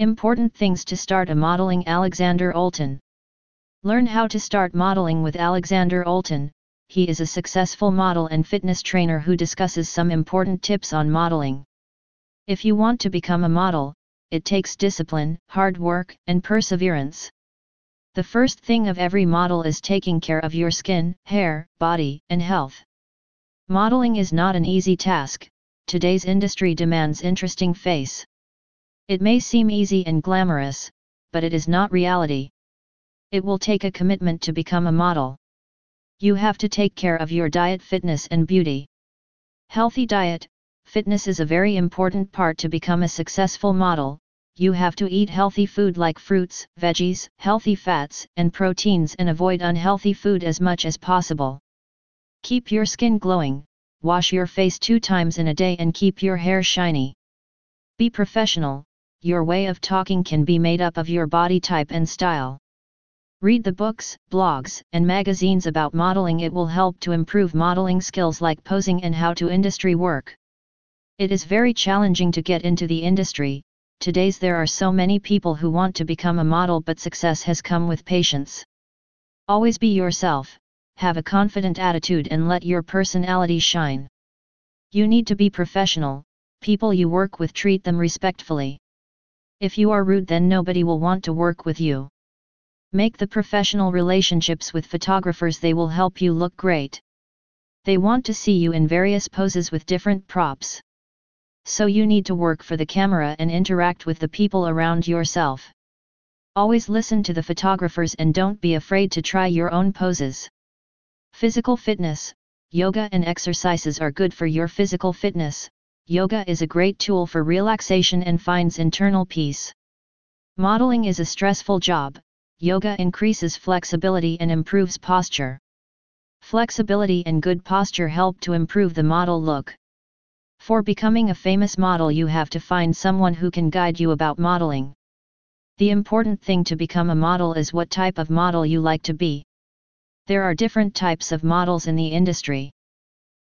Important things to start a modeling Alexander Oulton. Learn how to start modeling with Alexander Oulton. He is a successful model and fitness trainer who discusses some important tips on modeling. If you want to become a model, it takes discipline, hard work, and perseverance. The first thing of every model is taking care of your skin, hair, body, and health. Modeling is not an easy task, today's industry demands interesting face. It may seem easy and glamorous, but it is not reality. It will take a commitment to become a model. You have to take care of your diet, fitness, and beauty. Healthy diet, fitness is a very important part to become a successful model. You have to eat healthy food like fruits, veggies, healthy fats, and proteins and avoid unhealthy food as much as possible. Keep your skin glowing, wash your face two times in a day and keep your hair shiny. Be professional, your way of talking can be made up of your body type and style. Read the books, blogs, and magazines about modeling. It will help to improve modeling skills like posing and how to industry work. It is very challenging to get into the industry. Today's there are so many people who want to become a model, but success has come with patience. Always be yourself, have a confident attitude, and let your personality shine. You need to be professional, people you work with treat them respectfully. If you are rude then nobody will want to work with you. Make the professional relationships with photographers they will help you look great. They want to see you in various poses with different props. So you need to work for the camera and interact with the people around yourself. Always listen to the photographers and don't be afraid to try your own poses. Physical fitness, yoga and exercises are good for your physical fitness, yoga is a great tool for relaxation and finds internal peace. Modeling is a stressful job, yoga increases flexibility and improves posture. Flexibility and good posture help to improve the model look. For becoming a famous model you have to find someone who can guide you about modeling. The important thing to become a model is what type of model you like to be. There are different types of models in the industry.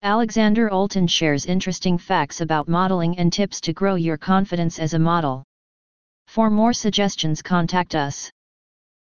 Alexander Oulton shares interesting facts about modeling and tips to grow your confidence as a model. For more suggestions contact us.